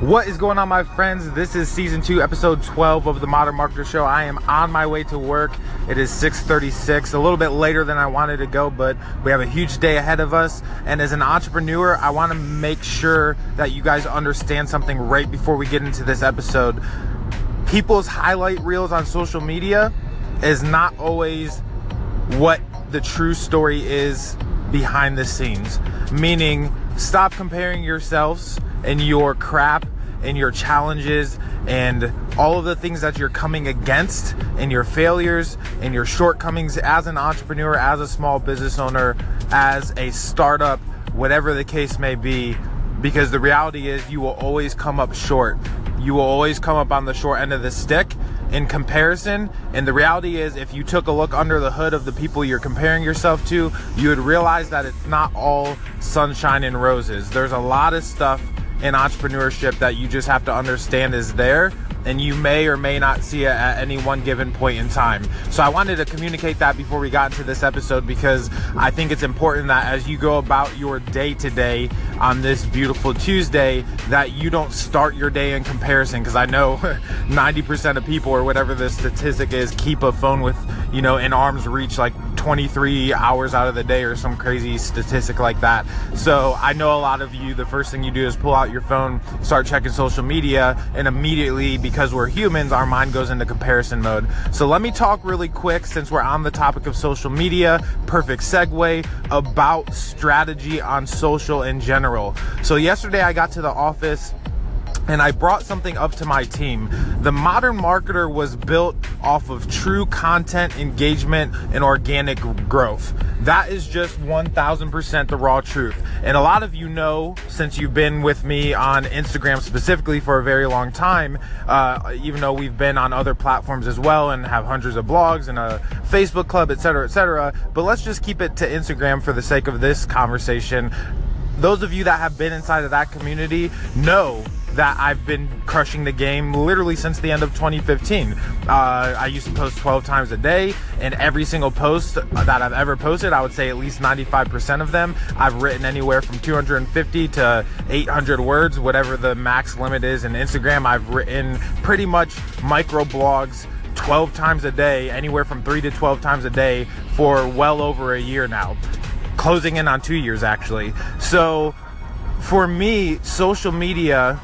What is going on, my friends? This is season two, episode 12 of the Modern Marketer Show. I am on my way to work. It is 6:36, a little bit later than I wanted to go, but we have a huge day ahead of us. And as an entrepreneur, I want to make sure that you guys understand something right before we get into this episode. People's highlight reels on social media is not always what the true story is behind the scenes. Meaning, stop comparing yourselves and your crap and your challenges and all of the things that you're coming against and your failures and your shortcomings as an entrepreneur, as a small business owner, as a startup, whatever the case may be. Because the reality is, you will always come up short. You will always come up on the short end of the stick in comparison. And the reality is, if you took a look under the hood of the people you're comparing yourself to, you would realize that it's not all sunshine and roses. There's a lot of stuff in entrepreneurship that you just have to understand is there and you may or may not see it at any one given point in time. So I wanted to communicate that before we got into this episode because I think it's important that as you go about your day today on this beautiful Tuesday, that you don't start your day in comparison because I know 90% of people or whatever the statistic is keep a phone with, you know, in arm's reach like 23 hours out of the day or some crazy statistic like that. So I know a lot of you, the first thing you do is pull out your phone, start checking social media, and immediately, because we're humans, our mind goes into comparison mode. So let me talk really quick since we're on the topic of social media, perfect segue about strategy on social in general. So yesterday I got to the office and I brought something up to my team. The modern marketer was built off of true content engagement and organic growth. That is just 1000% the raw truth. And a lot of you know, since you've been with me on Instagram specifically for a very long time, uh, even though we've been on other platforms as well and have hundreds of blogs and a Facebook club, etc., etc. But let's just keep it to Instagram for the sake of this conversation. Those of you that have been inside of that community know that I've been crushing the game literally since the end of 2015. Uh, I used to post 12 times a day, and every single post that I've ever posted, I would say at least 95% of them, I've written anywhere from 250 to 800 words, whatever the max limit is in Instagram. I've written pretty much micro blogs 12 times a day, anywhere from 3 to 12 times a day for well over a year now. Closing in on two years actually. So for me, social media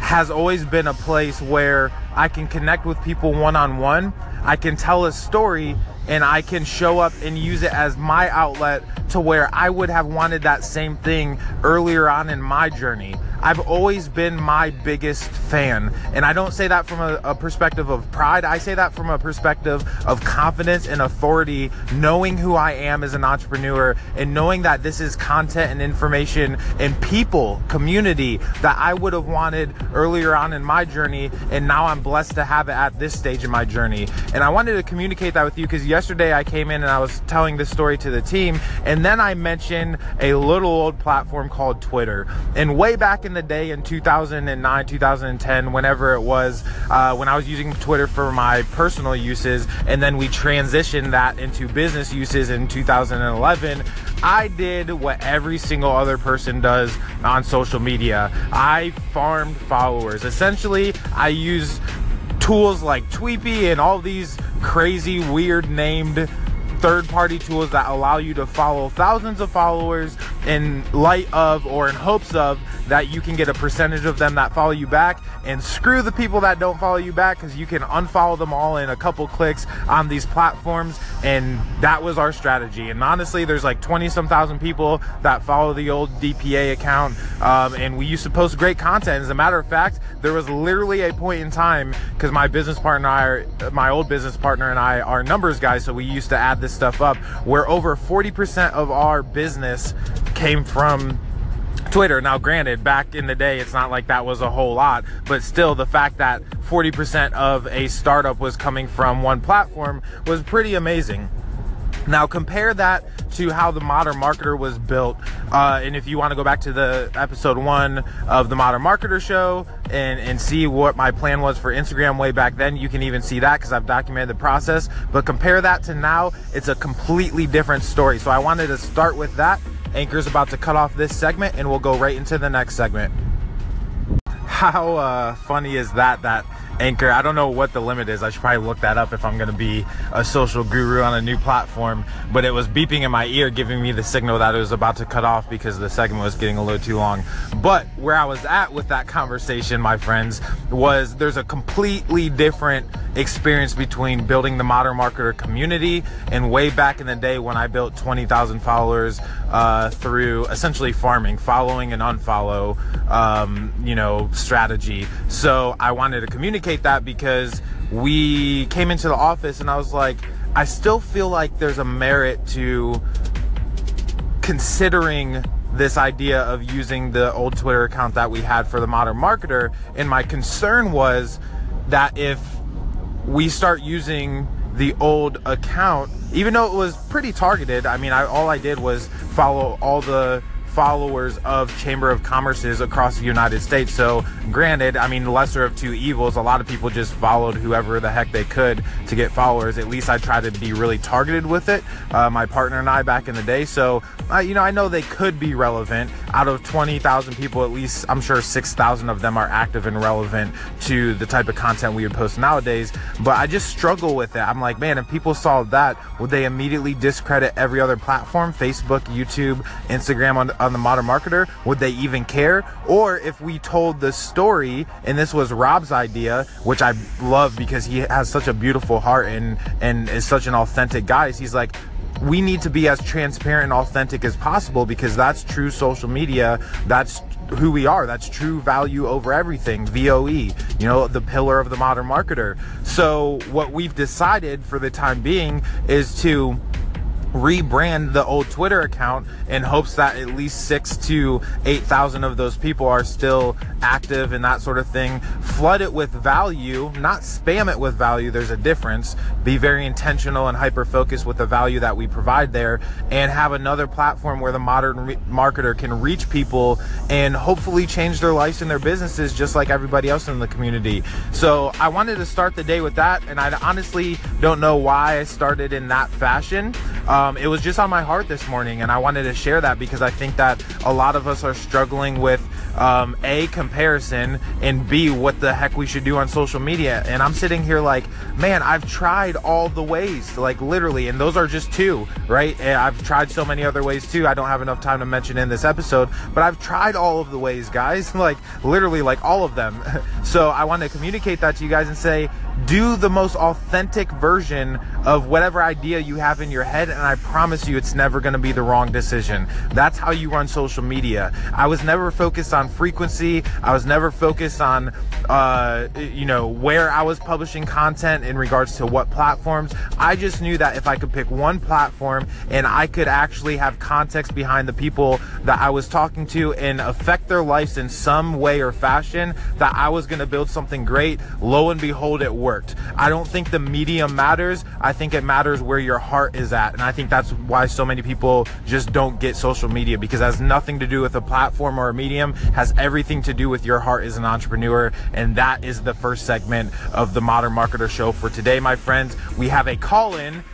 has always been a place where I can connect with people one on one. I can tell a story and I can show up and use it as my outlet to where I would have wanted that same thing earlier on in my journey. I've always been my biggest fan. And I don't say that from a, a, perspective of pride. I say that from a perspective of confidence and authority, knowing who I am as an entrepreneur and knowing that this is content and information and people, community that I would have wanted earlier on in my journey. And now I'm blessed to have it at this stage in my journey. And I wanted to communicate that with you because yesterday I came in and I was telling this story to the team. And then I mentioned a little old platform called Twitter. And way back in in the day in 2009, 2010, whenever it was, uh, when I was using Twitter for my personal uses, and then we transitioned that into business uses in 2011, I did what every single other person does on social media. I farmed followers. Essentially, I use tools like Tweepi and all these crazy, weird named third party tools that allow you to follow thousands of followers in light of or in hopes of that you can get a percentage of them that follow you back. And screw the people that don't follow you back because you can unfollow them all in a couple clicks on these platforms. And that was our strategy. And honestly there's like 20 some thousand people that follow the old dpa account. Um, and we used to post great content. As a matter of fact there was literally a point in time because my business partner I, my old business partner and i are numbers guys so we used to add this stuff up where over 40% of our business came from Twitter. Now, granted, back in the day, it's not like that was a whole lot, but still, the fact that 40% of a startup was coming from one platform was pretty amazing. Now, compare that to how the modern marketer was built. Uh, and if you want to go back to the episode one of the modern marketer show and, and see what my plan was for Instagram way back then, you can even see that because I've documented the process. But compare that to now, it's a completely different story. So I wanted to start with that. Anchor's about to cut off this segment and we'll go right into the next segment. how uh, funny is that? That Anchor. I don't know what the limit is. I should probably look that up if I'm going to be a social guru on a new platform. But it was beeping in my ear, giving me the signal that it was about to cut off because the segment was getting a little too long. But where I was at with that conversation, my friends, was there's a completely different experience between building the modern marketer community and way back in the day when I built 20,000 followers uh, through essentially farming, following and unfollow, um, you know, strategy. So I wanted to communicate that because we came into the office and I was like, I still feel like there's a merit to considering this idea of using the old Twitter account that we had for the modern marketer. And my concern was that if we start using the old account, even though it was pretty targeted, I mean, I, all I did was follow all the followers of Chamber of Commerce's across the United States. So, granted, I mean, lesser of two evils, a lot of people just followed whoever the heck they could to get followers. At least I tried to be really targeted with it, uh, my partner and I back in the day. So, uh, you know, I know they could be relevant. Out of 20,000 people, at least I'm sure 6,000 of them are active and relevant to the type of content we would post nowadays. But I just struggle with it. I'm like, man, if people saw that, would they immediately discredit every other platform Facebook, YouTube, Instagram on, on the modern marketer? Would they even care? Or if we told the story, and this was Rob's idea, which I love because he has such a beautiful heart and, and is such an authentic guy, he's like, we need to be as transparent and authentic as possible because that's true social media. That's who we are. That's true value over everything. VOE, you know, the pillar of the modern marketer. So, what we've decided for the time being is to rebrand the old Twitter account in hopes that at least six to 8,000 of those people are still active and that sort of thing. Flood it with value, not spam it with value. There's a difference. Be very intentional and hyper focused with the value that we provide there and have another platform where the modern re- marketer can reach people and hopefully change their lives and their businesses just like everybody else in the community. So I wanted to start the day with that and I honestly don't know why I started in that fashion. Um, it was just on my heart this morning, and I wanted to share that because I think that a lot of us are struggling with um, a comparison and b what the heck we should do on social media. And I'm sitting here like, man, I've tried all the ways, like literally, and those are just two, right? And I've tried so many other ways too. I don't have enough time to mention in this episode, but I've tried all of the ways, guys, like literally, like all of them. so I want to communicate that to you guys and say, do the most authentic version of whatever idea you have in your head and i promise you it's never going to be the wrong decision. That's how you run social media. I was never focused on frequency. I was never focused on uh, you know where i was publishing content in regards to what platforms. I just knew that if i could pick one platform and i could actually have context behind the people that i was talking to and affect their lives in some way or fashion that i was going to build something great lo and behold it worked. I don't think the medium matters. I think it matters where your heart is at. And I think that's why so many people just don't get social media because it has nothing to do with a platform or a medium, has everything to do with your heart as an entrepreneur. And that is the first segment of the Modern Marketer Show for today, my friends. We have a call in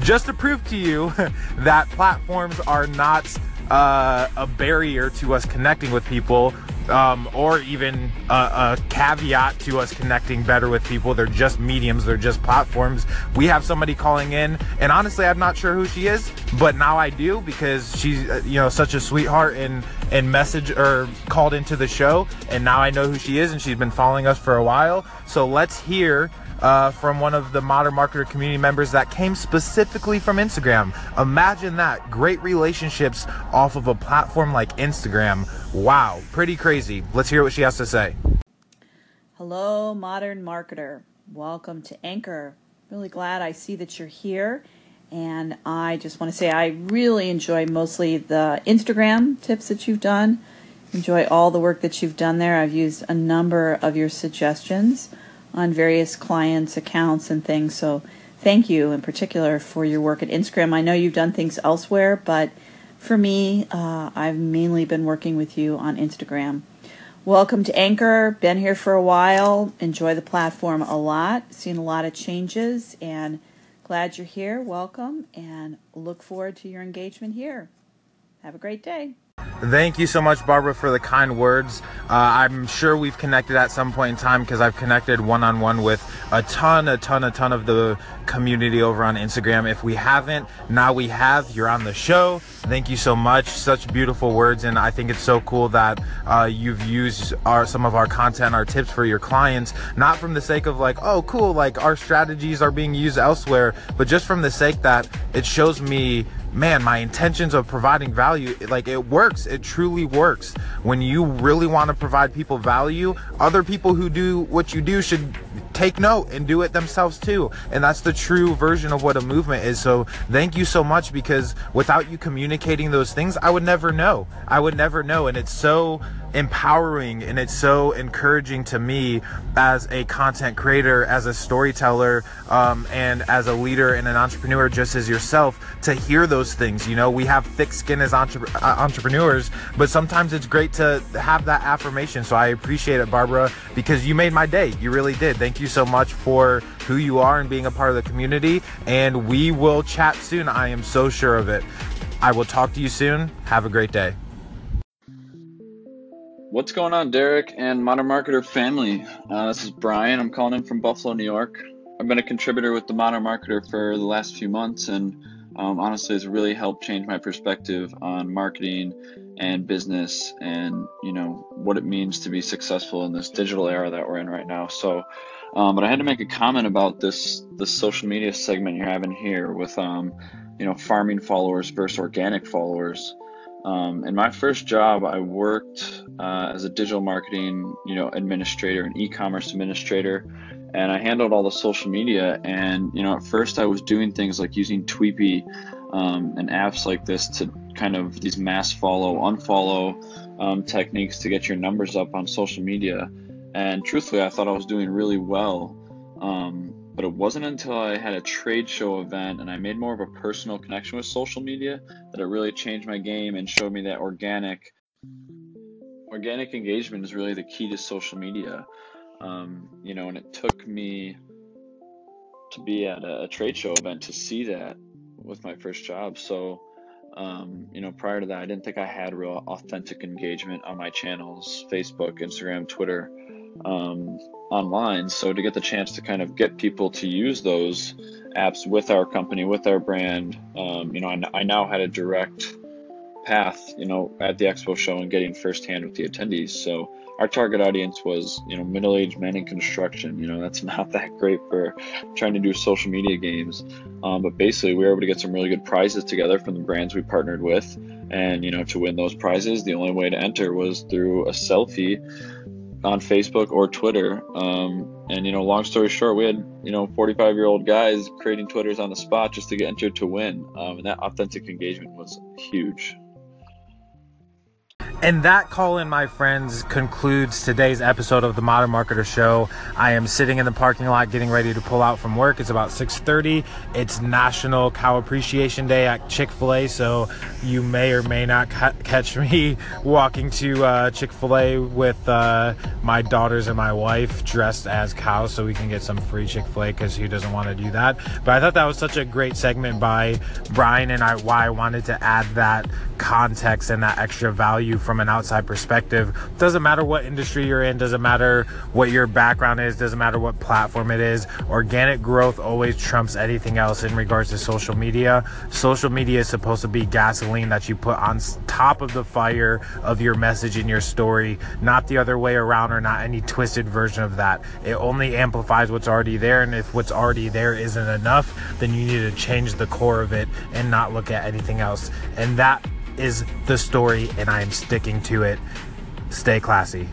just to prove to you that platforms are not uh, a barrier to us connecting with people um, or even a, a, caveat to us connecting better with people. They're just mediums, they're just platforms. We have somebody calling in, and honestly, I'm not sure who she is, but now I do because she's uh, you know such a sweetheart and and message or called into the show, and now I know who she is, and she's been following us for a while. So let's hear uh, from one of the Modern Marketer community members that came specifically from Instagram. Imagine that. Great relationships off of a platform like Instagram. Wow, pretty crazy. Let's hear what she has to say. Hello, Modern Marketer. Welcome to Anchor. Really glad I see that you're here. And I just want to say I really enjoy mostly the Instagram tips that you've done. Enjoy all the work that you've done there. I've used a number of your suggestions on various clients' accounts and things. So thank you in particular for your work at Instagram. I know you've done things elsewhere, but for me, uh, I've mainly been working with you on Instagram. Welcome to Anchor. Been here for a while. Enjoy the platform a lot. Seen a lot of changes and glad you're here. Welcome and look forward to your engagement here. Have a great day. Thank you so much, Barbara, for the kind words. Uh, I'm sure we've connected at some point in time because I've connected one on one with a ton, a ton, a ton of the community over on Instagram. If we haven't, now we have. You're on the show. Thank you so much. Such beautiful words, and I think it's so cool that uh, you've used our some of our content, our tips for your clients, not from the sake of like, oh, cool, like our strategies are being used elsewhere, but just from the sake that it shows me man, my intentions of providing value, like it works. It truly works. When you really want to provide people value, other people who do what you do should take note and do it themselves too. And that's the true version of what a movement is. So thank you so much because without you communicating those things, I would never know. I would never know. And it's so empowering and it's so encouraging to me as a content creator, as a storyteller, um, and as a leader and an entrepreneur, just as yourself, to hear those things. You know, we have thick skin as entre- uh, entrepreneurs, but sometimes it's great to have that affirmation. So I appreciate it, Barbara, because you made my day. You really did. Thank you so much for who you are and being a part of the community. And we will chat soon. I am so sure of it. I will talk to you soon. Have a great day. What's going on, Derek and Modern Marketer family? Uh, this is Brian. I'm calling in from Buffalo, New York. I've been a contributor with the Modern Marketer for the last few months, and um, honestly, it's really helped change my perspective on marketing and business, and you know what it means to be successful in this digital era that we're in right now. So, um, but I had to make a comment about this this social media segment you're having here with um, you know farming followers versus organic followers. Um, in my first job, I worked uh, as a digital marketing, you know, administrator and e-commerce administrator, and I handled all the social media. And you know, at first I was doing things like using Tweepi um, and apps like this to kind of these mass follow, unfollow um, techniques to get your numbers up on social media. And truthfully, I thought I was doing really well. Um, but it wasn't until I had a trade show event and I made more of a personal connection with social media that it really changed my game and showed me that organic organic engagement is really the key to social media. Um, you know, and it took me to be at a, a, trade show event to see that with my first job. So, um, you know, prior to that, I didn't think I had real authentic engagement on my channels Facebook, Instagram, Twitter um, online. So to get the chance to kind of get people to use those apps with our company, with our brand, um, you know, I, I, now had a direct path, you know, at the expo show and getting firsthand with the attendees. So our target audience was, you know, middle-aged men in construction. You know, that's not that great for trying to do social media games. Um, but basically, we were able to get some really good prizes together from the brands we partnered with. And, you know, to win those prizes, the only way to enter was through a selfie on Facebook or Twitter. Um, and you know, long story short, we had you know 45 year old guys creating Twitters on the spot just to get entered to win, um, and that authentic engagement was huge. And that call in, my friends, concludes today's episode of the Modern Marketer Show. I am sitting in the parking lot getting ready to pull out from work. It's about 6:30. It's National Cow Appreciation Day at Chick-fil-A, so you may or may not ca- catch me walking to uh, Chick-fil-A with uh, my daughters and my wife dressed as cows, so we can get some free Chick-fil-A because who doesn't want to do that? But I thought that was such a great segment by Brian, and I why I wanted to add that context and that extra value from an outside perspective. Doesn't matter what industry you're in, doesn't matter what your background is, doesn't matter what platform it is. Organic growth always trumps anything else in regards to social media. Social media is supposed to be gasoline that you put on top of the fire of your message and your story, not the other way around or not any twisted version of that. It only amplifies what's already there, and if what's already there isn't enough, then you need to change the core of it and not look at anything else. And that is the story, and I am sticking to it. Stay classy.